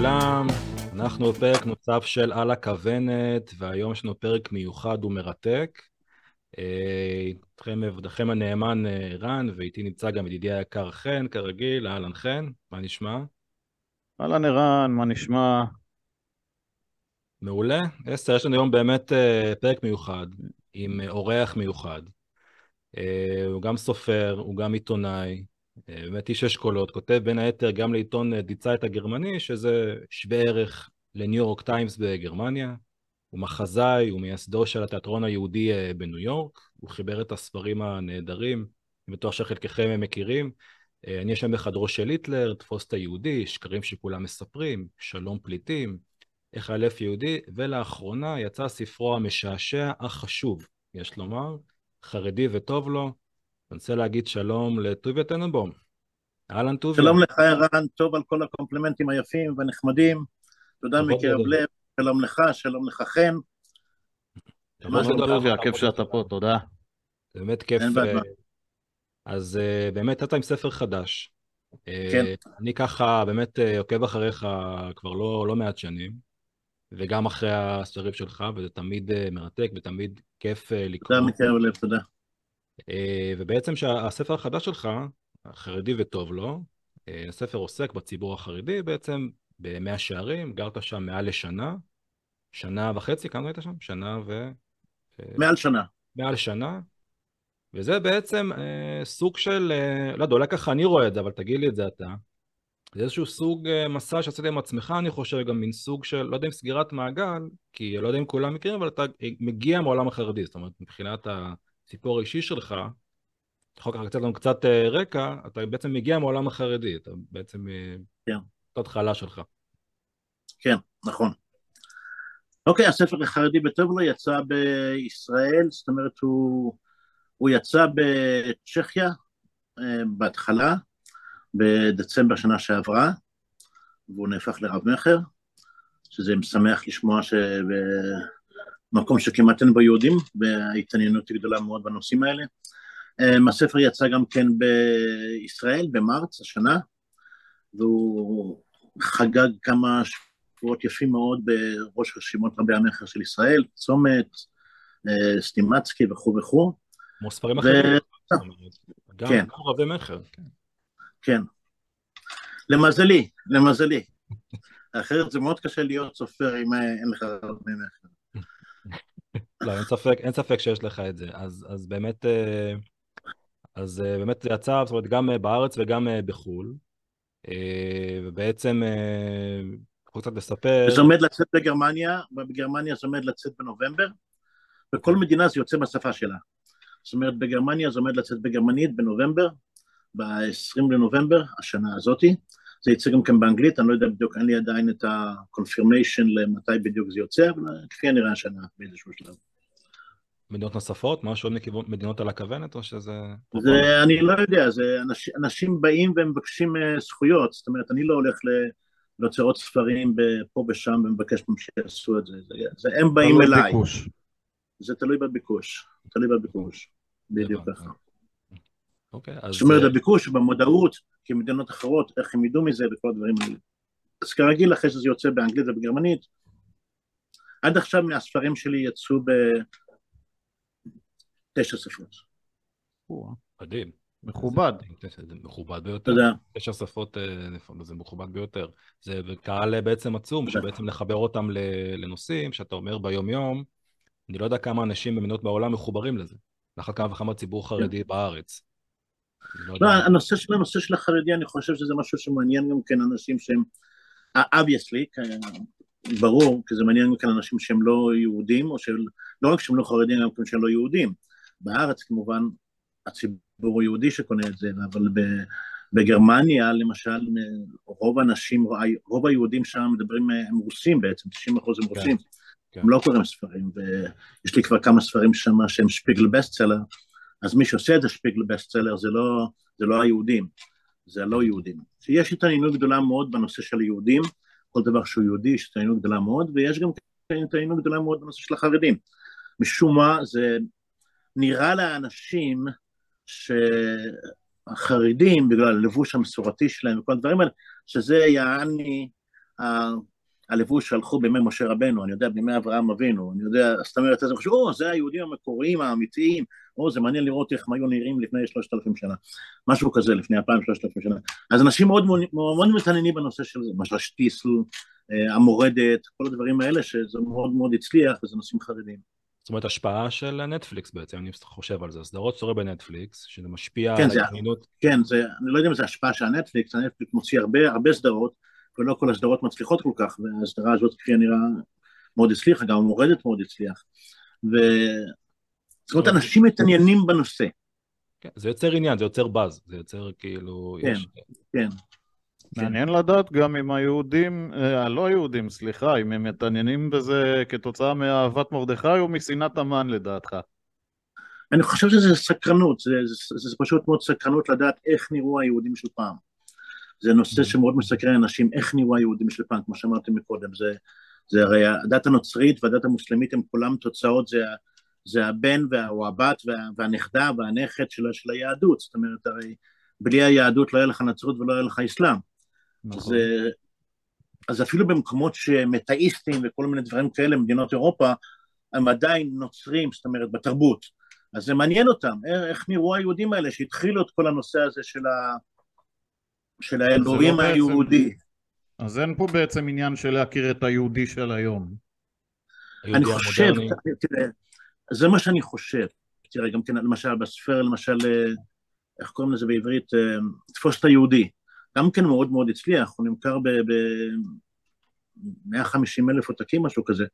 לכולם, אנחנו בפרק נוסף של על הכוונת, והיום יש לנו פרק מיוחד ומרתק. איתכם עבדכם הנאמן אה, רן, ואיתי נמצא גם ידידי היקר חן, כרגיל, אהלן חן, מה נשמע? אהלן ערן, מה נשמע? מעולה. אסתר, יש לנו היום באמת אה, פרק מיוחד, עם אה, אורח מיוחד. הוא גם סופר, הוא גם עיתונאי, באמת איש אשכולות, כותב בין היתר גם לעיתון דיצייט הגרמני, שזה שווה ערך לניו יורק טיימס בגרמניה. הוא מחזאי, הוא מייסדו של התיאטרון היהודי בניו יורק, הוא חיבר את הספרים הנהדרים, אני בטוח שחלקכם מכירים. אני ישן בחדרו של היטלר, תפוס את היהודי, שקרים שכולם מספרים, שלום פליטים, איך האלף יהודי, ולאחרונה יצא ספרו המשעשע אך חשוב, יש לומר, חרדי וטוב לו. אני רוצה להגיד שלום לטוביה טננבום. אהלן טוביה. שלום לך ערן, טוב על כל הקומפלימנטים היפים והנחמדים. תודה מקרב לב, שלום לך, שלום לך חן. שלום טוביה, כיף שאתה פה, תודה. באמת כיף. אז באמת אתה עם ספר חדש. כן. אני ככה באמת עוקב אחריך כבר לא, לא מעט שנים, וגם אחרי הספרים שלך, וזה תמיד מרתק ותמיד כיף לקרוא. תודה מקרב לב, תודה. ובעצם שהספר החדש שלך, החרדי וטוב לו, הספר עוסק בציבור החרדי בעצם במאה שערים, גרת שם מעל לשנה, שנה וחצי, כמה היית שם? שנה ו... מעל שנה. מעל שנה, וזה בעצם אה, סוג של, אה, לא יודע, אולי ככה אני רואה את זה, אבל תגיד לי את זה אתה. זה איזשהו סוג אה, מסע שעשית עם עצמך, אני חושב, גם מין סוג של, לא יודע אם סגירת מעגל, כי לא יודע אם כולם מכירים, אבל אתה מגיע מהעולם החרדי, זאת אומרת, מבחינת הסיפור האישי שלך, אתה יכול לקחת לנו קצת אה, רקע, אתה בעצם מגיע מהעולם החרדי, אתה בעצם... אה, כן. זאת התחלה שלך. כן, נכון. אוקיי, הספר החרדי בטוב לו יצא בישראל, זאת אומרת הוא, הוא יצא בצ'כיה אה, בהתחלה, בדצמבר שנה שעברה, והוא נהפך לרב מכר, שזה משמח לשמוע שבמקום שכמעט אין בו יהודים, וההתעניינות היא גדולה מאוד בנושאים האלה. הספר יצא גם כן בישראל במרץ השנה, והוא חגג כמה שבועות יפים מאוד בראש רשימות רבי המכר של ישראל, צומת, סטימצקי וכו' וכו'. כמו ספרים אחרים. גם, כן. גם רבי מכר. כן. למזלי, למזלי. אחרת זה מאוד קשה להיות סופר אם אין לך רבי מכר. לא, אין ספק, אין ספק שיש לך את זה. אז, אז באמת, אז באמת זה יצא, זאת אומרת, גם בארץ וגם בחו"ל. ובעצם, יכול קצת לספר... זה עומד לצאת בגרמניה, בגרמניה זה עומד לצאת בנובמבר, בכל מדינה זה יוצא בשפה שלה. זאת אומרת, בגרמניה זה עומד לצאת בגרמנית בנובמבר, ב-20 לנובמבר, השנה הזאתי. זה יצא גם כן באנגלית, אני לא יודע בדיוק, אין לי עדיין את ה-confirmation למתי בדיוק זה יוצא, אבל כפי הנראה השנה באיזשהו שלב. מדינות נוספות? משהו עוד מכיוון מדינות על הכוונת, או שזה... זה, אני לא יודע, זה אנש, אנשים באים ומבקשים זכויות, זאת אומרת, אני לא הולך להוצאות ספרים פה ושם ומבקש מהם שיעשו את זה, זה, זה הם באים אליי. ביקוש. זה תלוי בביקוש, תלוי בביקוש, בדיוק ככה. אוקיי, אז... זאת אומרת, הביקוש במודעות, כמדינות אחרות, איך הם ידעו מזה וכל הדברים האלה. אז כרגיל, אחרי שזה יוצא באנגלית ובגרמנית, עד עכשיו מהספרים שלי יצאו בתשע שפות. מדהים. מכובד. זה מכובד ביותר. תודה. תשע שפות זה מכובד ביותר. זה קהל בעצם עצום, שבעצם לחבר אותם לנושאים שאתה אומר ביום-יום, אני לא יודע כמה אנשים במדינות בעולם מחוברים לזה. לאחר כמה וכמה ציבור חרדי בארץ. לא, הנושא של הנושא של החרדי, אני חושב שזה משהו שמעניין גם כן אנשים שהם, obviously, ברור, כי זה מעניין גם כן אנשים שהם לא יהודים, או שלא רק שהם לא חרדים, גם כן שהם לא יהודים. בארץ כמובן הציבור היהודי שקונה את זה, אבל בגרמניה למשל, רוב האנשים, רוב היהודים שם מדברים, הם רוסים בעצם, 90% הם רוסים. הם לא קוראים ספרים, ויש לי כבר כמה ספרים שם שהם שפיגל בסטסלר, אז מי שעושה את זה שפיגל בסטסלר זה לא, זה לא היהודים, זה הלא יהודים. יש התעניינות גדולה מאוד בנושא של היהודים, כל דבר שהוא יהודי יש התעניינות גדולה מאוד, ויש גם התעניינות גדולה מאוד בנושא של החרדים. משום מה זה נראה לאנשים החרדים, בגלל הלבוש המסורתי שלהם וכל הדברים האלה, שזה יעני הלבוש שהלכו בימי משה רבנו, אני יודע, בימי אברהם אבינו, אני יודע, זאת אומרת, אז אני חושב, או, זה היהודים המקוריים, האמיתיים, או, זה מעניין לראות איך הם היו נראים לפני שלושת אלפים שנה, משהו כזה, לפני אלפיים, שלושת אלפים שנה. אז אנשים מאוד מאוד מתעניינים בנושא של זה, למשל שטיסל, אה, המורדת, כל הדברים האלה, שזה מאוד מאוד הצליח, וזה נושאים חרדים. זאת אומרת, השפעה של נטפליקס בעצם, אני חושב על זה, סדרות סורי בנטפליקס, שזה משפיע כן, על ההתעניינות. כן, זה, אני לא יודע אם זה השפעה של הנטפליקס, הנטפליקס מוציא הרבה, הרבה סדרות, ולא כל הסדרות מצליחות כל כך, והסדרה הזאת כפי הנראה מאוד הצליחה, גם המורדת מאוד הצליח. ו... זאת אומרת, אנשים מתעניינים בנושא. כן, זה יוצר עניין, זה יוצר באז, זה יוצר כאילו... כן, יש... כן. מעניין כן. לדעת גם אם היהודים, אה, הלא יהודים, סליחה, אם הם מתעניינים בזה כתוצאה מאהבת מרדכי או משנאת המן לדעתך. אני חושב שזה סקרנות, זה, זה, זה, זה פשוט מאוד סקרנות לדעת איך נראו היהודים של פעם. זה נושא שמאוד מסקרן אנשים, איך נראו היהודים של פעם, כמו שאמרתי מקודם, זה, זה הרי הדת הנוצרית והדת המוסלמית הם כולם תוצאות, זה, זה הבן וה, או הבת וה, והנכדה והנכד של, של היהדות, זאת אומרת, הרי בלי היהדות לא יהיה לך נצרות ולא יהיה לך אסלאם. נכון. אז אפילו במקומות שמטאיסטים וכל מיני דברים כאלה, מדינות אירופה, הם עדיין נוצרים, זאת אומרת, בתרבות. אז זה מעניין אותם, איך נראו היהודים האלה שהתחילו את כל הנושא הזה של ה... של האלוהים לא היהודי. בעצם, אז אין פה בעצם עניין של להכיר את היהודי של היום. אני חושב, תראה, זה מה שאני חושב. תראה, גם כן, למשל, בספר, למשל, אה, איך קוראים לזה בעברית? אה, תפוס את היהודי. גם כן מאוד מאוד הצליח, הוא נמכר ב... ב 150 אלף עותקים, משהו כזה,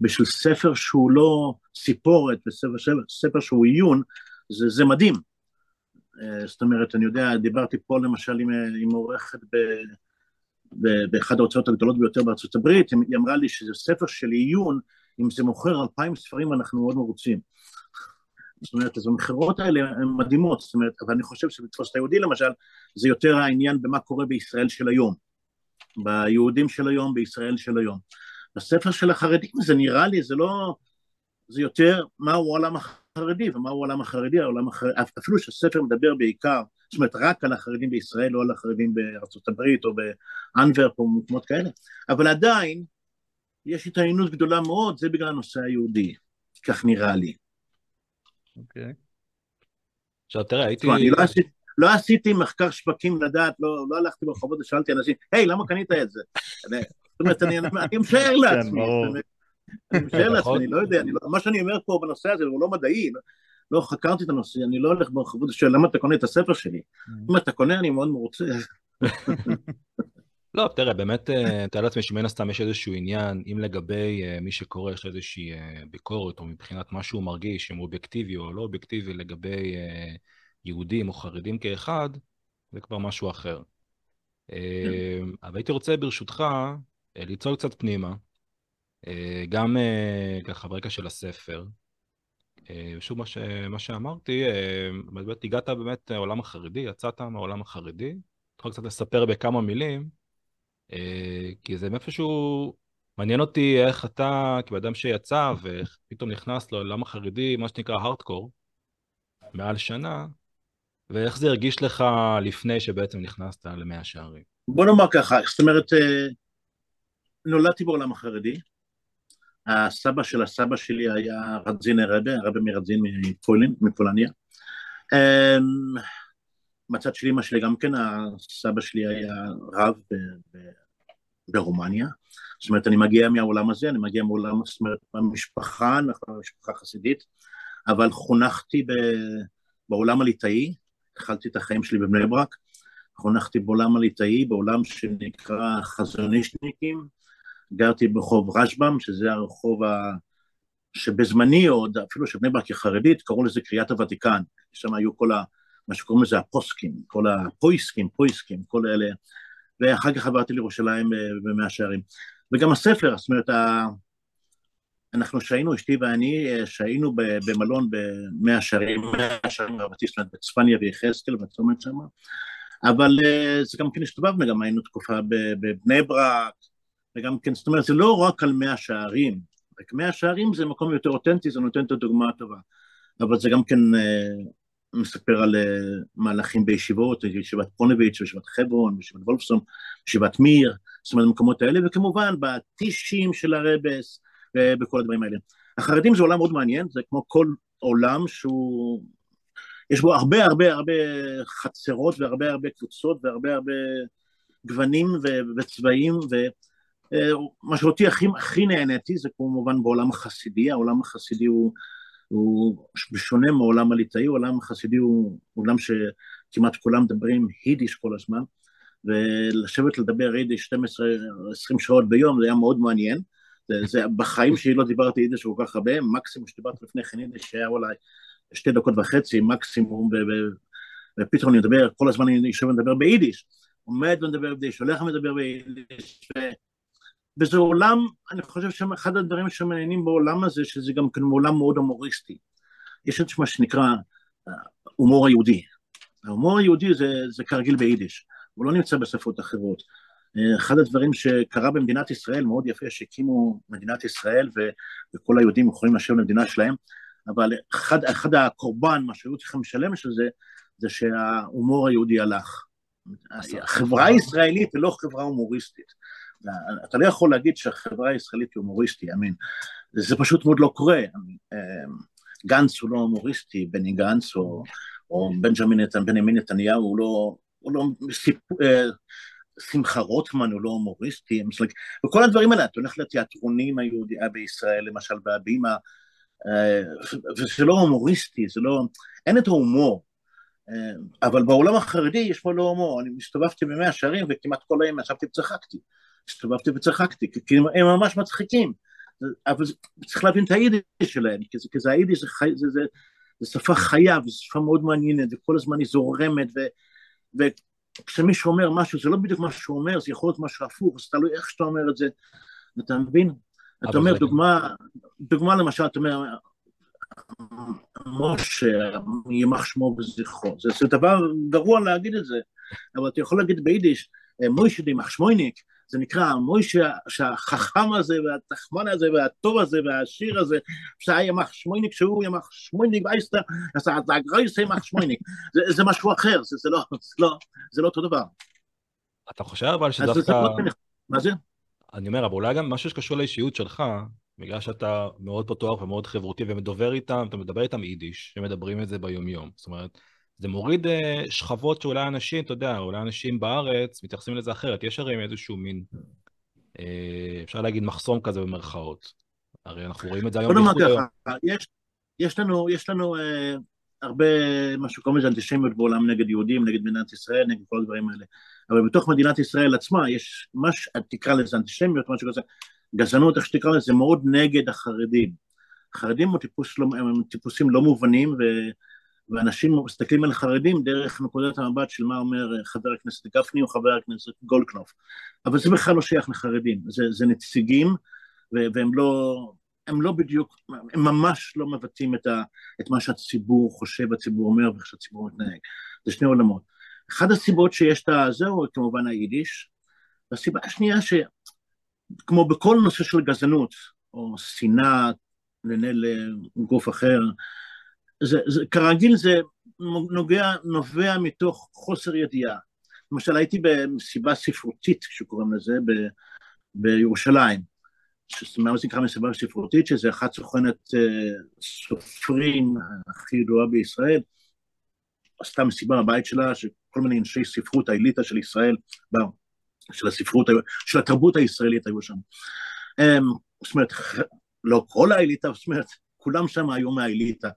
בשביל ספר שהוא לא סיפורת, וספר ספר שהוא עיון, זה, זה מדהים. אה, זאת אומרת, אני יודע, דיברתי פה למשל עם, אה, עם עורכת ב, ב, באחד ההוצאות הגדולות ביותר בארצות הברית, היא אמרה לי שזה ספר של עיון, אם זה מוכר אלפיים ספרים אנחנו מאוד מרוצים. זאת אומרת, אז המכירות האלה הן מדהימות, זאת אומרת, אבל אני חושב שבתפוס את היהודי למשל, זה יותר העניין במה קורה בישראל של היום, ביהודים של היום, בישראל של היום. בספר של החרדים זה נראה לי, זה לא, זה יותר מהו העולם החרדי ומהו העולם החרדי, העולם החרדי, אפילו שהספר מדבר בעיקר, זאת אומרת רק על החרדים בישראל, לא על החרדים בארצות הברית או באנברפ או במקומות כאלה, אבל עדיין יש התעניינות גדולה מאוד, זה בגלל הנושא היהודי, כך נראה לי. אוקיי. עכשיו תראה, הייתי... אני לא עשיתי, לא עשיתי מחקר שווקים לדעת, לא, לא הלכתי ברחובות ושאלתי אנשים, היי, למה קנית את זה? זאת אומרת, אני, אני משער כן, לעצמי. אני משער לעצמי, אני לא יודע, אני לא, מה שאני אומר פה בנושא הזה הוא לא מדעי, לא, לא חקרתי את הנושא, אני לא הולך ברחובות ושואל למה אתה קונה את הספר שלי. Mm. אם אתה קונה אני מאוד מרוצה. לא, תראה, באמת, אה, תאר לעצמי שמן הסתם יש איזשהו עניין, אם לגבי uh, מי שקורא יש איזושהי uh, ביקורת, או מבחינת מה שהוא מרגיש, אם הוא אובייקטיבי או לא אובייקטיבי לגבי יהודים או חרדים כאחד, זה כבר משהו אחר. Uh, אבל הייתי רוצה ברשותך ליצור קצת פנימה, גם ככה ברקע של הספר. שוב, מה, ש, מה שאמרתי, באמת הגעת באמת לעולם החרדי, יצאת מהעולם החרדי, אתה יכול קצת לספר בכמה מילים. אה, כי זה מאיפשהו, מעניין אותי איך אתה, כאדם שיצא ופתאום נכנס לעולם החרדי, מה שנקרא הארדקור, מעל שנה, ואיך זה הרגיש לך לפני שבעצם נכנסת למאה שערים? בוא נאמר ככה, זאת אומרת, אה, נולדתי בעולם החרדי, הסבא של הסבא שלי היה רדזין רבה, הרבה מרדזין מפולניה. מצד של אמא שלי גם כן, הסבא שלי היה רב ב, ב, ברומניה. זאת אומרת, אני מגיע מהעולם הזה, אני מגיע מעולם, זאת אומרת, במשפחה, אנחנו משפחה חסידית, אבל חונכתי ב, בעולם הליטאי, התחלתי את החיים שלי בבני ברק, חונכתי בעולם הליטאי, בעולם שנקרא חזונישניקים, גרתי ברחוב רשב"ם, שזה הרחוב ה... שבזמני עוד, אפילו שבני ברק היא חרדית, קראו לזה קריאת הוותיקן, שם היו כל ה... מה שקוראים לזה הפוסקים, כל הפויסקים, פויסקים, כל אלה, ואחר כך עברתי לירושלים אה, במאה שערים. וגם הספר, זאת אומרת, אנחנו שהיינו, אשתי ואני, אה, שהיינו במלון במאה שערים, מאה שערים רבתי, זאת אומרת, בצפניה ויחזקאל, בצומת שם, אבל אה, זה גם כן הסתובבנו, גם היינו תקופה בבני ברק, וגם כן, זאת אומרת, זה לא רק על מאה שערים, רק מאה שערים זה מקום יותר אותנטי, זה נותן את הדוגמה הטובה, אבל זה גם כן מספר על מהלכים בישיבות, ישיבת פונביץ', ישיבת חברון, ישיבת וולפסון, ישיבת מיר, זאת אומרת, במקומות האלה, וכמובן בטישים של הרבס ובכל הדברים האלה. החרדים זה עולם מאוד מעניין, זה כמו כל עולם שהוא... יש בו הרבה הרבה הרבה חצרות והרבה הרבה קבוצות והרבה הרבה גוונים ו- וצבעים, ומה שאותי הכי, הכי נהניתי זה כמובן בעולם החסידי, העולם החסידי הוא, הוא בשונה מעולם הליטאי, העולם החסידי הוא עולם שכמעט כולם מדברים יידיש כל הזמן, ולשבת לדבר יידיש 12-20 שעות ביום זה היה מאוד מעניין. זה, זה, בחיים שלי לא דיברתי יידיש כל כך הרבה, מקסימום שדיברתי לפני כן יידיש היה אולי שתי דקות וחצי מקסימום, ופתאום אני מדבר, כל הזמן אני יושב ומדבר ביידיש, עומד ומדבר ביידיש, הולך ומדבר ביידיש. וזה עולם, אני חושב שאחד הדברים שמעניינים בעולם הזה, שזה גם כן עולם מאוד הומוריסטי. יש את מה שנקרא הומור היהודי. ההומור היהודי זה, זה כרגיל ביידיש, הוא לא נמצא בשפות אחרות. אחד הדברים שקרה במדינת ישראל, מאוד יפה, שהקימו מדינת ישראל ו, וכל היהודים יכולים לשבת למדינה שלהם, אבל אחד, אחד הקורבן, מה שהיו צריכים לשלם של זה, זה שההומור היהודי הלך. החברה הישראלית היא לא חברה הומוריסטית. אתה לא יכול להגיד שהחברה הישראלית היא הומוריסטית, אמין. זה פשוט מאוד לא קורה. גנץ הוא לא הומוריסטי, בני גנץ או, או בנימין נתניהו הוא לא, הוא לא סיפ... אה, שמחה רוטמן הוא לא הומוריסטי, וכל הדברים האלה, אתה הולך לתיאטרונים היהודיים בישראל, למשל בהבימה, אה, וזה לא הומוריסטי, זה לא, אין את ההומור, אה, אבל בעולם החרדי יש פה לא הומור, אני הסתובבתי במאה שערים וכמעט כל היום ישבתי וצחקתי, הסתובבתי וצחקתי, כי הם ממש מצחיקים, אבל צריך להבין את היידיש שלהם, כי זה, כי זה היידיש זה, חי, זה, זה, זה שפה חיה וזו שפה מאוד מעניינת וכל הזמן היא זורמת ו, וכשמישהו אומר משהו זה לא בדיוק מה שהוא אומר, זה יכול להיות משהו הפוך, אז תלוי איך שאתה אומר את זה, אתה מבין? אתה אומר, דוגמה, דוגמה למשל, אתה אומר, משה, יימח שמו וזכרו. זה, זה דבר גרוע להגיד את זה, אבל אתה יכול להגיד ביידיש, מוישה דימח שמויניק, זה נקרא מוישה שהחכם הזה והתחמן הזה והטוב הזה והעשיר הזה, שהיה ימח שמויניק, שהוא ימח שמויניק וייסטר, אז הגרויס ימח שמויניק, זה, זה משהו אחר, זה, זה, לא, זה, לא, זה לא אותו דבר. אתה חושב אבל שדווקא... מה זה? אני אומר, אבל אולי גם משהו שקשור לאישיות שלך, בגלל שאתה מאוד פתוח ומאוד חברותי ומדובר איתם, אתה מדבר איתם יידיש, שמדברים את זה ביומיום. זאת אומרת, זה מוריד uh, שכבות שאולי אנשים, אתה יודע, אולי אנשים בארץ מתייחסים לזה אחרת. יש הרי איזשהו מין, uh, אפשר להגיד מחסום כזה במרכאות. הרי אנחנו רואים את זה היום. בוא נאמר ככה, יש, יש לנו, יש לנו uh, הרבה, מה שקוראים לזה אנטישמיות בעולם נגד יהודים, נגד מדינת ישראל, נגד כל הדברים האלה. אבל בתוך מדינת ישראל עצמה יש, מה שתקרא לזה אנטישמיות, משהו כזה, גזענות, איך שתקרא לזה, מאוד נגד החרדים. החרדים הם, טיפוס לא, הם טיפוסים לא מובנים, ו, ואנשים מסתכלים על חרדים דרך נקודת המבט של מה אומר חבר הכנסת גפני או חבר הכנסת גולדקנופ. אבל זה בכלל לא שייך לחרדים, זה, זה נציגים, והם לא, הם לא בדיוק, הם ממש לא מבטאים את, ה, את מה שהציבור חושב, הציבור אומר ואיך שהציבור מתנהג. זה שני עולמות. אחת הסיבות שיש את הזהו, כמובן היידיש, והסיבה השנייה שכמו בכל נושא של גזענות, או שנאה לגוף אחר, זה, זה, כרגיל זה נוגע, נובע מתוך חוסר ידיעה. למשל הייתי במסיבה ספרותית, שקוראים לזה, ב, בירושלים, מה זה נקרא מסיבה ספרותית, שזה אחת סוכנת uh, סופרים הכי ידועה בישראל, עשתה מסיבה בבית שלה, שכל מיני אנשי ספרות, האליטה של ישראל, של הספרות, של התרבות הישראלית היו שם. Um, זאת אומרת, לא כל האליטה, זאת אומרת, כולם שם היו מהאליטה.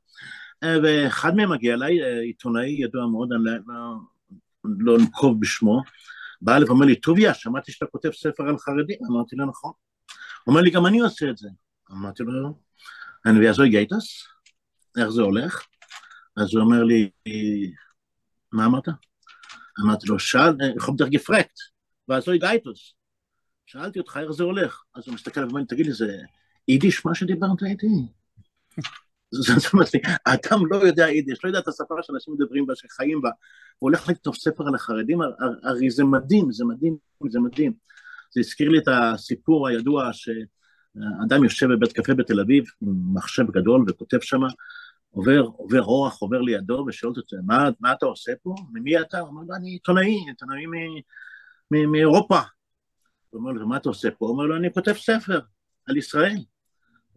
Uh, ואחד מהם מגיע אליי, uh, עיתונאי ידוע מאוד, אני לא, לא נקוב בשמו, בא אליי ואומר לי, טוביה, שמעתי שאתה כותב ספר על חרדים, אמרתי לו, נכון. הוא אומר לי, גם אני עושה את זה. אמרתי לו, לא. אני ויעזור גייטס, איך זה הולך? אז הוא אומר לי, מה אמרת? אמרתי לו, שאל, להיות גפרקט, ועזור גייטוס. שאלתי אותך איך זה הולך. אז הוא מסתכל ואומר לי, תגיד לי, זה יידיש מה שדיברת איתי? זאת אומרת, האדם לא יודע יידיש, לא יודע את השפה שאנשים מדברים בה, שחיים בה, הוא הולך לכתוב ספר על החרדים, הרי זה מדהים, זה מדהים, זה מדהים. זה הזכיר לי את הסיפור הידוע שאדם יושב בבית קפה בתל אביב, מחשב גדול וכותב שם, עובר, עובר אורח, עובר לידו ושואל אותו, מה, מה אתה עושה פה? ממי אתה? הוא אומר לו, אני עיתונאי, עיתונאי מאירופה. הוא אומר לו, מה אתה עושה פה? הוא אומר לו, אני כותב ספר על ישראל.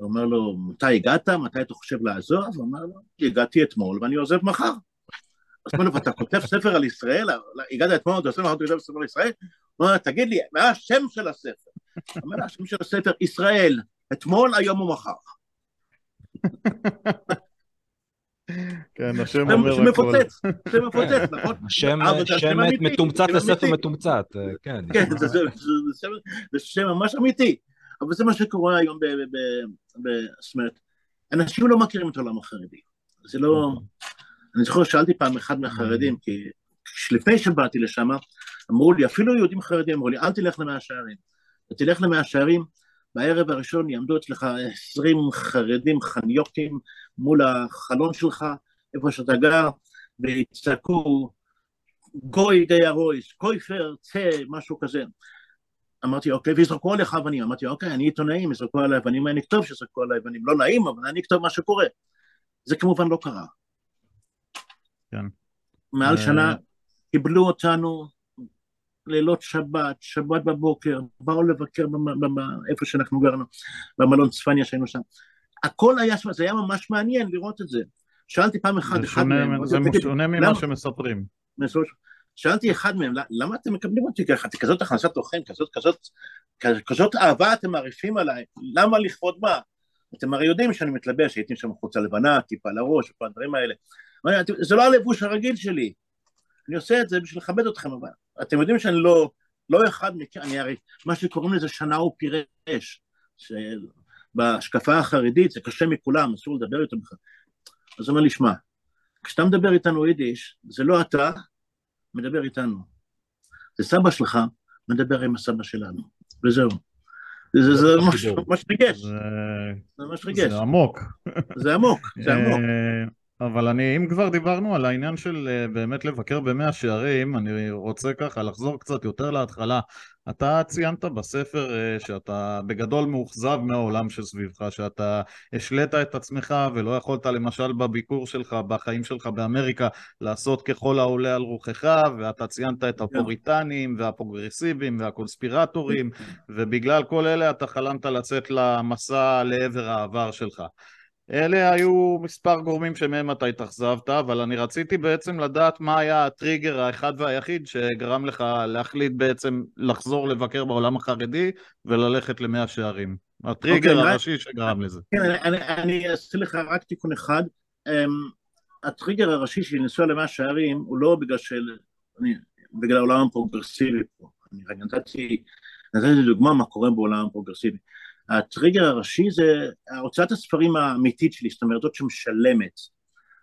הוא אומר לו, מתי הגעת? מתי אתה חושב לעזוב? הוא אומר לו, הגעתי אתמול ואני עוזב מחר. אז אומר לו, ואתה כותב ספר על ישראל? הגעת אתמול, אתה עושה מחר, אתה כותב ספר על ישראל? הוא אומר, תגיד לי, מה השם של הספר? הוא אומר, השם של הספר, ישראל, אתמול, היום ומחר. כן, השם אומר הכל. שמפוצץ, שמפוצץ, נכון? השם מתומצת לספר מתומצת, כן. כן, זה שם ממש אמיתי. אבל זה מה שקורה היום, זאת אומרת, אנשים לא מכירים את העולם החרדי. זה לא... אני זוכר, שאלתי פעם אחד מהחרדים, כי לפני שבאתי לשם, אמרו לי, אפילו יהודים חרדים אמרו לי, אל תלך למאה שערים. תלך למאה שערים, בערב הראשון יעמדו אצלך עשרים חרדים חניוקים מול החלון שלך, איפה שאתה גר, ויצעקו גוי די הרויס, קויפר, צא, משהו כזה. אמרתי, אוקיי, ויזרקו עליך אבנים. אמרתי, אוקיי, אני עיתונאי, אם יזרקו עליי אבנים, אני אכתוב שיזרקו עליי אבנים. לא נעים, אבל אני אכתוב מה שקורה. זה כמובן לא קרה. כן. מעל שנה קיבלו אותנו לילות שבת, שבת בבוקר, באו לבקר איפה שאנחנו גרנו, במלון צפניה שהיינו שם. הכל היה זה היה ממש מעניין לראות את זה. שאלתי פעם זה אחד מהם, זה שונה ממה שמספרים. שאלתי אחד מהם, למה אתם מקבלים אותי ככה? אתם כזאת הכנסת תוכן, כזאת, כזאת, כזאת אהבה אתם מעריפים עליי, למה לכבוד מה? אתם הרי יודעים שאני מתלבש, הייתי שם חולצה לבנה, טיפה לראש, וכל הדברים האלה. זה לא הלבוש הרגיל שלי, אני עושה את זה בשביל לכבד אתכם, אבל אתם יודעים שאני לא, לא אחד אני הרי, מה שקוראים לזה שנה הוא פירש, שבהשקפה החרדית זה קשה מכולם, אסור לדבר איתו בכלל. אז הוא אומר לי, שמע, כשאתה מדבר איתנו יידיש, זה לא אתה מדבר איתנו, זה סבא שלך מדבר עם הסבא שלנו, וזהו. זה, זה ממש ריגש, זה ממש ריגש. זה עמוק. זה עמוק, זה עמוק. אבל אני, אם כבר דיברנו על העניין של אה, באמת לבקר במאה שערים, אני רוצה ככה לחזור קצת יותר להתחלה. אתה ציינת בספר אה, שאתה בגדול מאוכזב מהעולם שסביבך, שאתה השלית את עצמך ולא יכולת למשל בביקור שלך, בחיים שלך באמריקה, לעשות ככל העולה על רוחך, ואתה ציינת את הפוריטנים והפרוגרסיבים והקונספירטורים, ובגלל כל אלה אתה חלמת לצאת למסע לעבר העבר שלך. אלה היו מספר גורמים שמהם אתה התאכזבת, אבל אני רציתי בעצם לדעת מה היה הטריגר האחד והיחיד שגרם לך להחליט בעצם לחזור לבקר בעולם החרדי וללכת למאה שערים. הטריגר okay, אוקיי, הראשי שגרם לזה. כן, אני, אני, אני אעשה לך רק תיקון אחד. אמ, הטריגר הראשי של לנסוע למאה שערים הוא לא בגלל של... אני, בגלל העולם הפרוגרסיבי פה. אני רק נתתי, נתתי דוגמה מה קורה בעולם הפרוגרסיבי. הטריגר הראשי זה הוצאת הספרים האמיתית שלי, זאת אומרת זאת שמשלמת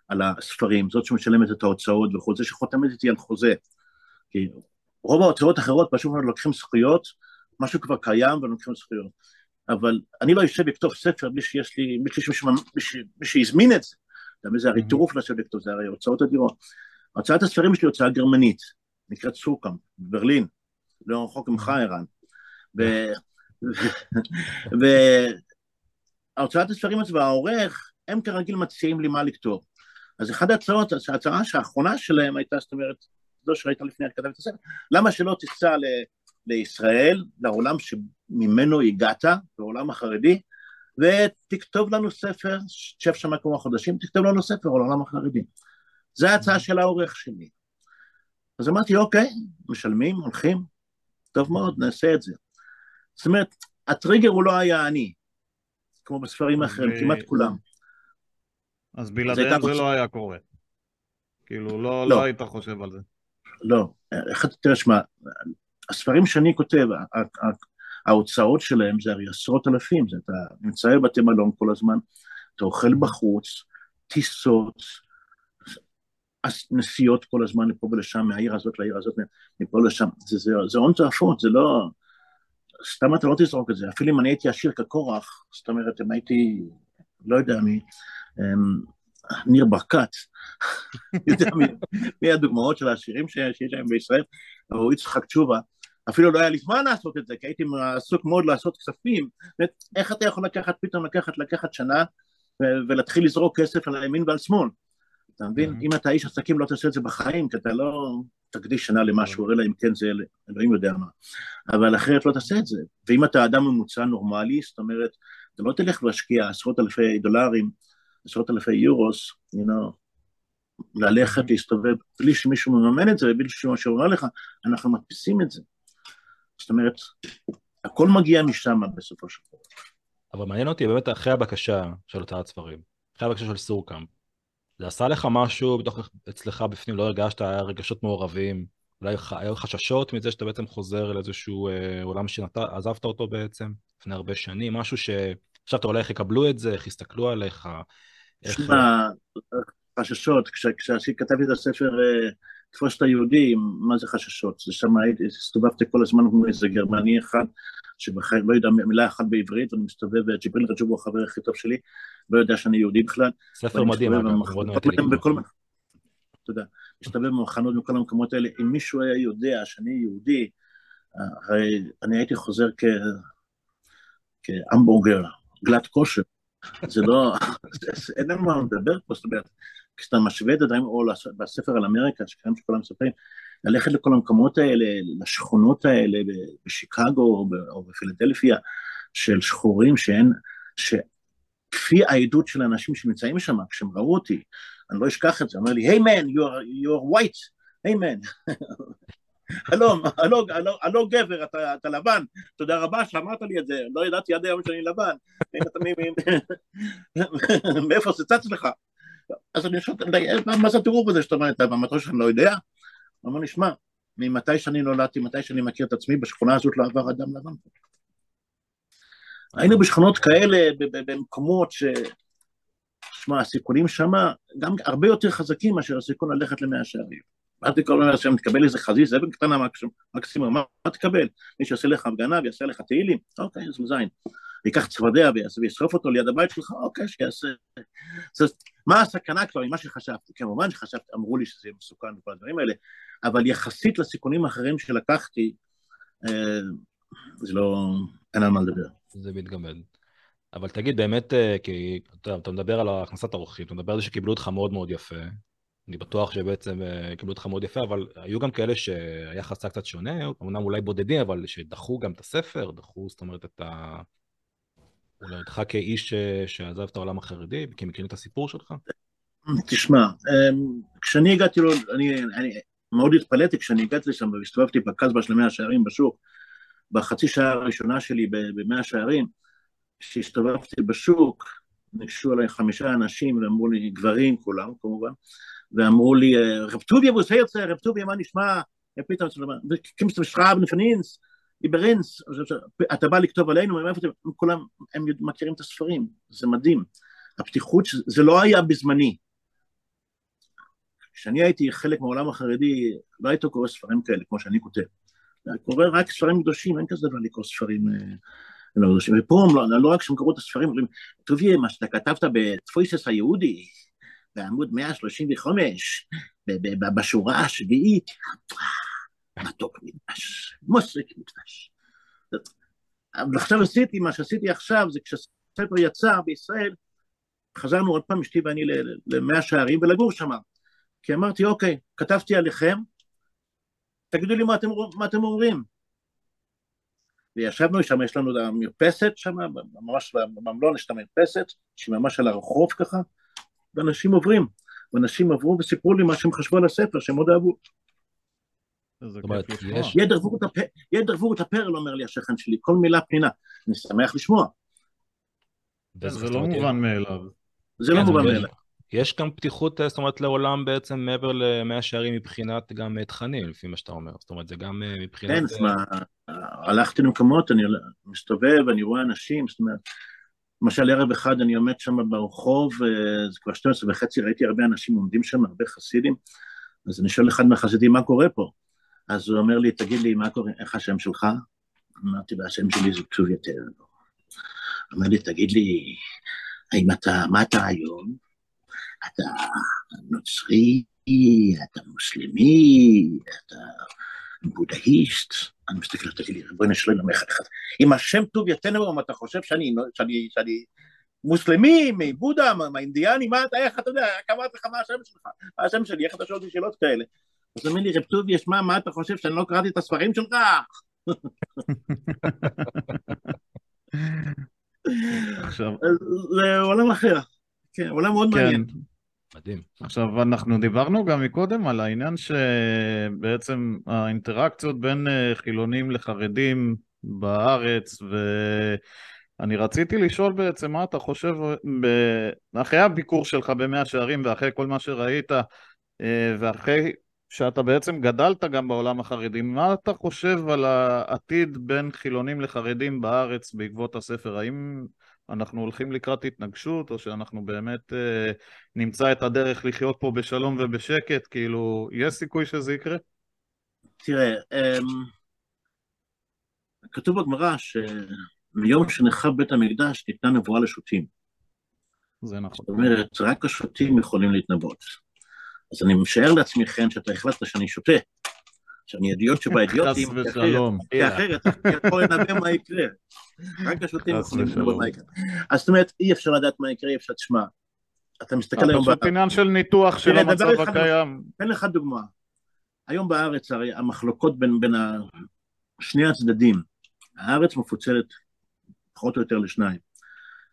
על הספרים, זאת שמשלמת את ההוצאות וכו', זה שחותמת איתי על חוזה. כי רוב ההוצאות האחרות פשוט לוקחים זכויות, משהו כבר קיים ולוקחים זכויות. אבל אני לא אשב לכתוב ספר בלי שיש לי, בלי שהזמין את זה. גם זה הרי טירוף לשבת לכתוב, זה הרי הוצאות אדירות. הוצאת הספרים שלי הוצאה גרמנית, נקראת סוכם, בברלין, לא רחוק ממך ערן. וההוצאת הספרים הזו והעורך, הם כרגיל מציעים לי מה לכתוב. אז אחת ההצעות, ההצעה שהאחרונה שלהם הייתה, זאת אומרת, זו שראית לפני הכתב את הספר, למה שלא תיסע ל, לישראל, לעולם שממנו הגעת, לעולם החרדי, ותכתוב לנו ספר, תשב שם כמה חודשים, תכתוב לנו ספר על העולם החרדי. זו ההצעה של העורך שלי. אז אמרתי, אוקיי, משלמים, הולכים, טוב מאוד, נעשה את זה. זאת אומרת, הטריגר הוא לא היה אני, כמו בספרים אחרים, כמעט כולם. אז בלעדיהם זה לא היה קורה. כאילו, לא, לא. לא היית חושב על זה. לא. תראה, שמע, הספרים שאני כותב, ההוצאות שלהם זה הרי עשרות אלפים, זה אתה נמצא בבתי מלון כל הזמן, אתה אוכל בחוץ, טיסות, נסיעות כל הזמן לפה ולשם, מהעיר הזאת לעיר הזאת, מפה לשם, זה הון תועפות, זה לא... סתם אתה לא תזרוק את זה, אפילו אם אני הייתי עשיר כקורח, זאת אומרת, אם הייתי, לא יודע מי, אמ, ניר ברקת, יודע מי הדוגמאות של העשירים שיש להם בישראל, או יצחק תשובה, אפילו לא היה לי זמן לעשות את זה, כי הייתי עסוק מאוד לעשות כספים, איך אתה יכול לקחת, פתאום לקחת, לקחת שנה, ולהתחיל לזרוק כסף על הימין ועל שמאל. אתה מבין? אם אתה איש עסקים לא תעשה את זה בחיים, כי אתה לא תקדיש שנה למשהו, אלא אם כן זה אלוהים יודע מה. אבל אחרת לא תעשה את זה. ואם אתה אדם ממוצע נורמלי, זאת אומרת, אתה לא תלך להשקיע עשרות אלפי דולרים, עשרות אלפי יורוס, you know, ללכת, להסתובב, בלי שמישהו מממן את זה, ובלי שמישהו אומר לך, אנחנו מדפיסים את זה. זאת אומרת, הכל מגיע משם בסופו של דבר. אבל מעניין אותי באמת אחרי הבקשה של הוצאת ספרים, אחרי הבקשה של סורקאמפ, זה עשה לך משהו בתוך, אצלך בפנים, לא הרגשת, היה רגשות מעורבים, אולי היו חששות מזה שאתה בעצם חוזר לאיזשהו אה, עולם שעזבת אותו בעצם, לפני הרבה שנים, משהו שעכשיו אתה אולי איך יקבלו את זה, איך יסתכלו עליך. שמע, חששות, כשכתבתי את הספר תפוס את היהודים, מה זה חששות? זה שם הסתובבתי כל הזמן כמו איזה גרמני אחד, שבחיים לא יודע מילה אחת בעברית, ואני מסתובב, וג'יבריל רג'וב הוא החבר הכי טוב שלי, לא יודע שאני יהודי בכלל. ספר מדהים, תודה. מסתובב במחנות בכל המקומות האלה. אם מישהו היה יודע שאני יהודי, הרי אני הייתי חוזר כהמבורגר, גלת כושר. זה לא, אין לנו מה לדבר פה, זאת אומרת, כשאתה משווה את הדברים, או בספר על אמריקה, שקיים שכולם מספרים, ללכת לכל המקומות האלה, לשכונות האלה בשיקגו או בפילדלפיה, של שחורים שאין, שכפי העדות של האנשים שנמצאים שם, כשהם ראו אותי, אני לא אשכח את זה, אמר לי, היי מן, you are white, היי מן. הלו, הלו, הלו גבר, אתה, אתה לבן, תודה רבה שאמרת לי את זה, לא ידעתי עד היום שאני לבן, מאיפה זה צץ לך? אז אני שואל, מה זה הטירוף הזה שאתה אומר, אתה במטוס שאני לא יודע? הוא אומר לי, שמע, ממתי שאני נולדתי, מתי שאני מכיר את עצמי, בשכונה הזאת לא עבר אדם לבן. היינו בשכונות כאלה, במקומות ש... שמע, הסיכונים שם גם הרבה יותר חזקים מאשר הסיכון ללכת למאה שערים. באתי כל הזמן שם, תקבל איזה חזיז אבן קטנה מקסימום, מה תקבל? מי שיעשה לך הפגנה ויעשה לך תהילים? אוקיי, אז מזין. ייקח צפרדע וישרוף אותו ליד הבית שלך, אוקיי, שיעשה. מה הסכנה כבר ממה שחשבתי? כמובן שחשבתי, אמרו לי שזה מסוכן וכל הדברים האלה, אבל יחסית לסיכונים האחרים שלקחתי, אה, זה לא, אין על מה לדבר. זה מתגמד. אבל תגיד, באמת, אה, כי אתה, אתה מדבר על הכנסת האורחים, אתה מדבר על זה שקיבלו אותך מאוד מאוד יפה. אני בטוח שבעצם אה, קיבלו אותך מאוד יפה, אבל היו גם כאלה שהיחס היה קצת שונה, אמנם אולי בודדים, אבל שדחו גם את הספר, דחו, זאת אומרת, את ה... אולי אותך כאיש שעזב את העולם החרדי, כי מכירים את הסיפור שלך? תשמע, אמ, כשאני הגעתי לו, אני, אני מאוד התפלאתי כשאני הגעתי לשם והסתובבתי בקסבה של מאה שערים בשוק, בחצי שעה הראשונה שלי במאה שערים, כשהסתובבתי בשוק, ניגשו אליי חמישה אנשים ואמרו לי, גברים כולם כמובן, ואמרו לי, רב טוביה בוס הרצה, רב טוביה, מה נשמע? פתאום, קימסט משחרב נפנינס, איברנס, אתה בא לכתוב עלינו, הם כולם, הם מכירים את הספרים, זה מדהים. הפתיחות, זה לא היה בזמני. כשאני הייתי חלק מהעולם החרדי, לא היית קורא ספרים כאלה, כמו שאני כותב. קורא רק ספרים קדושים, אין כזה דבר לקרוא ספרים אה, לא קדושים. ופה, לא, לא רק שהם קראו את הספרים, אומרים, טוביה, מה שאתה כתבת בתפויסס היהודי, בעמוד 135, בשורה השביעית, מתוק מדבש, מוסק מדבש. ועכשיו עשיתי, מה שעשיתי עכשיו זה כשהספר יצא בישראל, חזרנו עוד פעם, אשתי ואני למאה שערים ולגור שם. כי אמרתי, אוקיי, כתבתי עליכם, תגידו לי מה אתם, מה אתם אומרים. וישבנו שם, יש לנו את המרפסת שם, ממש בממלון יש את המרפסת, שהיא ממש על הרחוב ככה, ואנשים עוברים. ואנשים עברו וסיפרו לי מה שהם חשבו על הספר, שהם מאוד אהבו. יד דרבו את הפרל, אומר לי השכן שלי, כל מילה פנינה. אני שמח לשמוע. זה לא מובן מאליו. זה לא כן, מובן מאליו. יש גם פתיחות, זאת אומרת, לעולם בעצם מעבר למאה שערים מבחינת גם תכנים, לפי מה שאתה אומר. זאת אומרת, זה גם אה, מבחינת... כן, זאת אומרת, הלכתי למקומות, אני מסתובב, אני רואה אנשים, זאת אומרת, למשל ערב אחד אני עומד שם ברחוב, אה, זה כבר 12 וחצי, ראיתי הרבה אנשים עומדים שם, הרבה חסידים, אז אני שואל אחד מהחסידים, מה קורה פה? אז הוא אומר לי, תגיד לי, מה קורה, איך השם שלך? אמרתי, והשם שלי זה כתוב יותר. אומר לי, תגיד לי, האם אתה, מה אתה היום? אתה נוצרי, אתה מוסלמי, אתה בודהיסט? אני מסתכל, תגיד לי, בואי נשאל לנו אחד אחד. אם השם טוב יתנו, אם אתה חושב שאני, שאני, שאני מוסלמי, מבודה, מהאינדיאני, מה אתה, איך אתה יודע, איך אמרתי לך מה השם שלך, מה השם שלי, איך אתה שואל אותי שאלות כאלה? אז אומר לי, רב טובי, שמע, מה אתה חושב, שאני לא קראתי את הספרים שלך? עכשיו... זה עולם אחר, כן, עולם מאוד כן. מעניין. מדהים. עכשיו, אנחנו דיברנו גם מקודם על העניין שבעצם האינטראקציות בין אה, חילונים לחרדים בארץ, ואני רציתי לשאול בעצם מה אתה חושב, אחרי הביקור שלך במאה שערים ואחרי כל מה שראית, אה, ואחרי שאתה בעצם גדלת גם בעולם החרדי, מה אתה חושב על העתיד בין חילונים לחרדים בארץ בעקבות הספר? האם אנחנו הולכים לקראת התנגשות, או שאנחנו באמת אה, נמצא את הדרך לחיות פה בשלום ובשקט? כאילו, יש סיכוי שזה יקרה? תראה, אמ, כתוב בגמרא שמיום שנחרב בית המקדש ניתנה נבואה לשוטים. זה נכון. זאת אומרת, רק השוטים יכולים להתנבאות. אז אני משער לעצמי, חן, שאתה החלטת שאני שותה. שאני אידיוט שבאידיוטים, חס ושלום. כי אחרת, אתה יכול לנבא מה יקרה. רק השוטים יכולים לנבא מה יקרה. אז זאת אומרת, אי אפשר לדעת מה יקרה, אי אפשר, תשמע, אתה מסתכל היום... פשוט עניין של ניתוח של המצב הקיים. תן לך דוגמה. היום בארץ, הרי המחלוקות בין שני הצדדים, הארץ מפוצלת פחות או יותר לשניים,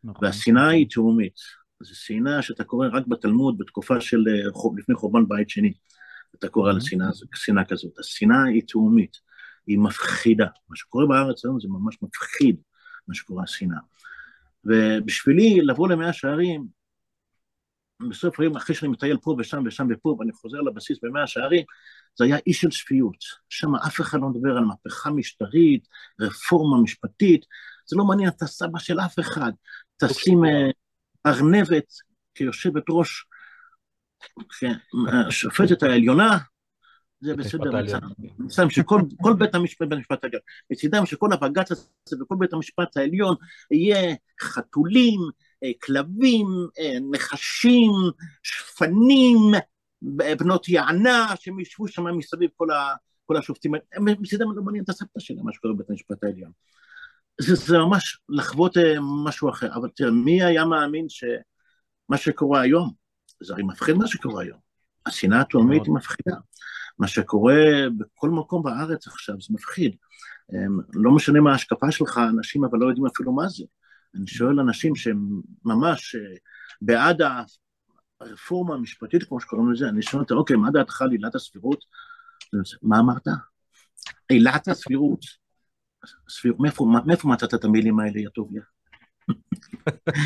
נכון. והשנאה היא תאומית. זו שנאה שאתה קורא רק בתלמוד בתקופה של לפני חורבן בית שני. אתה קורא לשנאה כזאת. השנאה היא תאומית, היא מפחידה. מה שקורה בארץ היום זה ממש מפחיד, מה שקורה השנאה. ובשבילי לבוא למאה שערים, בסוף היום אחרי שאני מטייל פה ושם ושם ופה, ואני חוזר לבסיס במאה שערים, זה היה איש של שפיות. שם אף אחד לא מדבר על מהפכה משטרית, רפורמה משפטית, זה לא מעניין את הסבא של אף אחד. תשים אה, ארנבת כיושבת ראש כן, השופטת העליונה, זה בסדר, מצדם שכל בית המשפט, בית המשפט העליון, מצדם שכל הבג"ץ הזה וכל בית המשפט העליון יהיה חתולים, אה, כלבים, אה, נחשים, שפנים, בנות יענה, שהם ישבו שם מסביב כל, ה, כל השופטים, מצדם לא מעניין את הסבתא שלהם, מה שקורה בבית המשפט העליון. זה, זה ממש לחוות אה, משהו אחר, אבל תראה, מי היה מאמין שמה שקורה היום, זה הרי מפחיד מה שקורה היום. השנאה התאומית היא מפחידה. מה שקורה בכל מקום בארץ עכשיו זה מפחיד. לא משנה מה ההשקפה שלך, אנשים אבל לא יודעים אפילו מה זה. אני שואל אנשים שהם ממש אה, בעד הרפורמה המשפטית, כמו שקוראים לזה, אני שואל אותם, אוקיי, מה דעתך על עילת הסבירות? מה אמרת? עילת הסבירות. סביר, מאיפה, מצאת את המילים האלה, יא טוביה?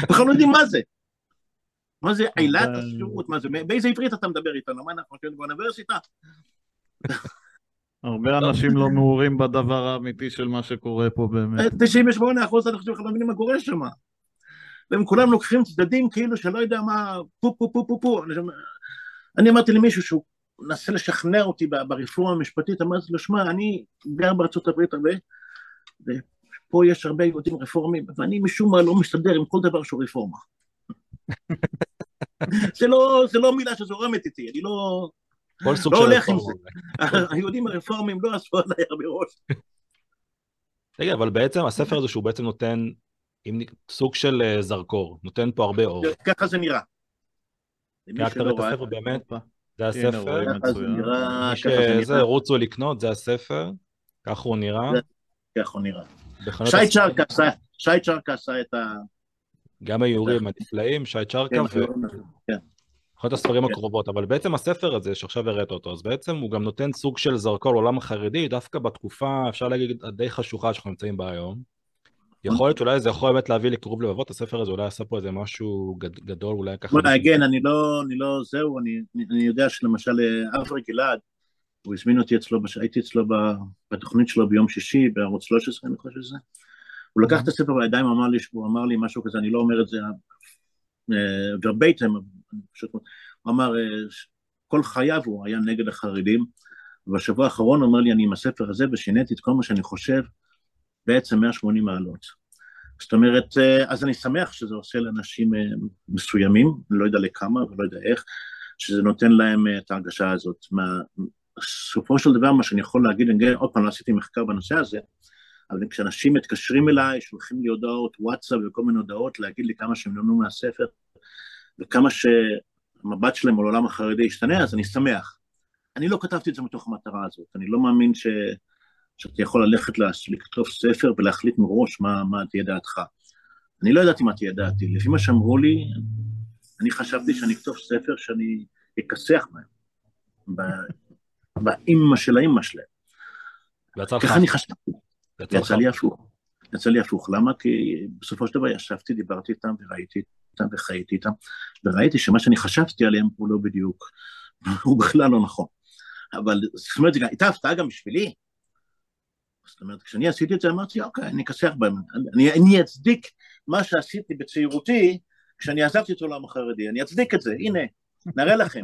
בכלל לא יודעים מה זה. מה זה עילת השירות? מה זה, באיזה עברית אתה מדבר איתנו? מה אנחנו חושבים באוניברסיטה? הרבה אנשים לא מעורים בדבר האמיתי של מה שקורה פה באמת. 98 אחוז אני חושב שלא מבינים מה קורה שם. והם כולם לוקחים צדדים כאילו שלא יודע מה, פו פו פו פו פו. אני אמרתי למישהו שהוא מנסה לשכנע אותי ברפורמה המשפטית, אמרתי לו, שמע, אני גר בארצות הברית הרבה, ופה יש הרבה יהודים רפורמים, ואני משום מה לא מסתדר עם כל דבר שהוא רפורמה. זה, לא, זה לא מילה שזורמת איתי, אני לא, לא הולך עם זה. היהודים הרפורמים לא עשו עליי הרבה ראש. תגיד, אבל בעצם הספר הזה שהוא בעצם נותן עם סוג של אה, זרקור, נותן פה הרבה אור. ככה זה נראה. רק תראה את הספר באמת, זה הספר. מי שזה, רוצו לקנות, זה הספר, ככה הוא נראה. ככה הוא נראה. שי צ'רקה עשה את ה... גם היורים הנפלאים, שי צ'רקה, כן, ו... כן. אחת הספרים כן. הקרובות, אבל בעצם הספר הזה שעכשיו הראית אותו, אז בעצם הוא גם נותן סוג של זרקור לעולם החרדי, דווקא בתקופה, אפשר להגיד, הדי חשוכה שאנחנו נמצאים בה היום. יכול להיות שאולי זה יכול באמת להביא לקירוב לבבות, הספר הזה אולי עשה פה איזה משהו גדול, אולי ככה... בוא נגן, אני לא, אני לא, זהו, אני, אני יודע שלמשל אה, אברי גלעד, הוא הזמין אותי אצלו, הייתי אצלו בתוכנית שלו ביום שישי, בערוץ 13, אני חושב שזה. הוא לקח את הספר בידיים, אמר לי, הוא אמר לי משהו כזה, אני לא אומר את זה ורבייטם, הוא אמר, אה, כל חייו הוא היה נגד החרדים, ובשבוע האחרון הוא אמר לי, אני עם הספר הזה ושיניתי את כל מה שאני חושב בעצם 180 מעלות. זאת אומרת, אה, אז אני שמח שזה עושה לאנשים אה, מסוימים, אני לא יודע לכמה ולא יודע איך, שזה נותן להם את ההרגשה הזאת. מה, בסופו של דבר, מה שאני יכול להגיד, אני עוד פעם לא עשיתי מחקר בנושא הזה, אבל כשאנשים מתקשרים אליי, שולחים לי הודעות וואטסאפ וכל מיני הודעות, להגיד לי כמה שהם למדו מהספר, וכמה שהמבט שלהם על העולם החרדי ישתנה, אז אני שמח. אני לא כתבתי את זה מתוך המטרה הזאת, אני לא מאמין ש... שאתה יכול ללכת לכתוב ספר ולהחליט מראש מה, מה תהיה דעתך. אני לא ידעתי מה תהיה דעתי, לפי מה שאמרו לי, אני חשבתי שאני אכתוב ספר שאני אכסח בהם, באימא של האימא שלהם. ככה אני חשבתי. יצא לי הפוך. יצא לי הפוך. למה? כי בסופו של דבר ישבתי, דיברתי איתם וראיתי איתם וחייתי איתם, וראיתי שמה שאני חשבתי עליהם הוא לא בדיוק, הוא בכלל לא נכון. אבל זאת אומרת, הייתה הפתעה גם בשבילי. זאת אומרת, כשאני עשיתי את זה אמרתי, אוקיי, אני אכסח בהם, אני, אני אצדיק מה שעשיתי בצעירותי כשאני עזבתי את העולם החרדי, אני אצדיק את זה, הנה, נראה לכם.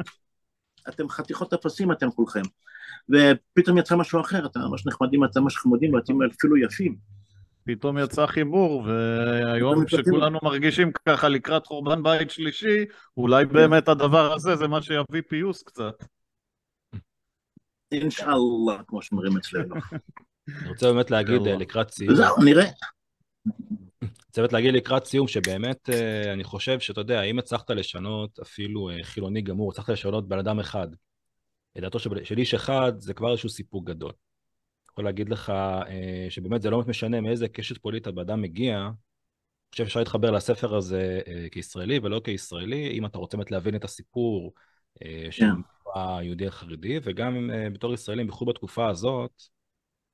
אתם חתיכות אפסים אתם כולכם. ופתאום יצא משהו אחר, אתם ממש נחמדים, אתם ממש חמודים, ואתם אפילו יפים. פתאום יצא חיבור, והיום כשכולנו מרגישים ככה לקראת חורבן בית שלישי, אולי באמת הדבר הזה זה מה שיביא פיוס קצת. אינשאללה, כמו שאומרים אצלנו. אני רוצה באמת להגיד לקראת סיום. זהו, נראה. באמת להגיד לקראת סיום, שבאמת אה, אני חושב שאתה יודע, אם הצלחת לשנות אפילו אה, חילוני גמור, הצלחת לשנות בן אדם אחד, את דעתו של איש אחד, זה כבר איזשהו סיפוק גדול. יכול להגיד לך שבאמת זה לא משנה מאיזה קשת פוליטית הבן אדם מגיע, אני חושב שאפשר להתחבר לספר הזה כישראלי ולא כישראלי, אם אתה רוצה באמת להבין את הסיפור של yeah. היהודי החרדי, וגם בתור ישראלים, בייחוד בתקופה הזאת,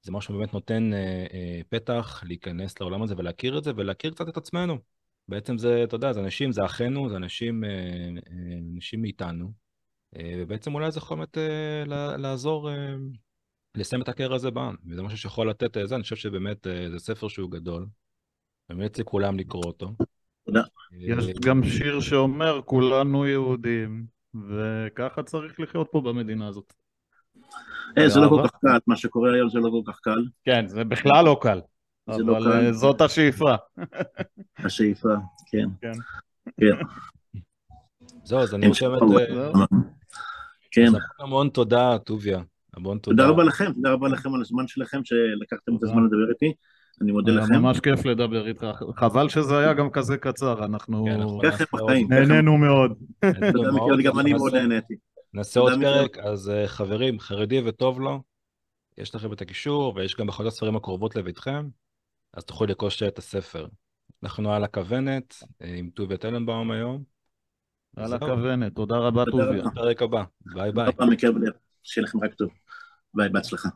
זה משהו שבאמת נותן אה, אה, פתח להיכנס לעולם הזה ולהכיר את זה, ולהכיר קצת את עצמנו. בעצם זה, אתה יודע, זה אנשים, זה אחינו, זה אנשים, אה, אה, אנשים מאיתנו, אה, ובעצם אולי זה יכול באמת אה, לעזור אה, לסיים את הקרע הזה בעם, וזה משהו שיכול לתת את זה, אני חושב שבאמת אה, זה ספר שהוא גדול, באמת לכולם לקרוא אותו. תודה. יש גם שיר שאומר, כולנו יהודים, וככה צריך לחיות פה במדינה הזאת. אה, זה לא כל כך קל, מה שקורה היום זה לא כל כך קל. כן, זה בכלל לא קל. לא אבל אה, זאת השאיפה. השאיפה, כן. כן. כן. זהו, אז אני חושבת... אה, כן. המון תודה, טוביה. המון תודה. תודה רבה לכם, תודה רבה לכם על הזמן שלכם, שלקחתם את הזמן לדבר איתי. אני מודה לכם. ממש כיף לדבר איתך. חבל שזה היה גם כזה קצר, אנחנו כן, נהנינו מאוד. גם אני מאוד נהניתי. נעשה עוד פרק, אז uh, חברים, חרדי וטוב לו, יש לכם את הקישור, ויש גם בחנות הספרים הקרובות לביתכם, אז תוכלו לרכוש את הספר. אנחנו על הכוונת, אה, עם טוביה טננבום היום. על הכוונת, תודה רבה טוביה. בפרק הבא, ביי ביי. שיהיה לכם רק טוב. ביי, בהצלחה.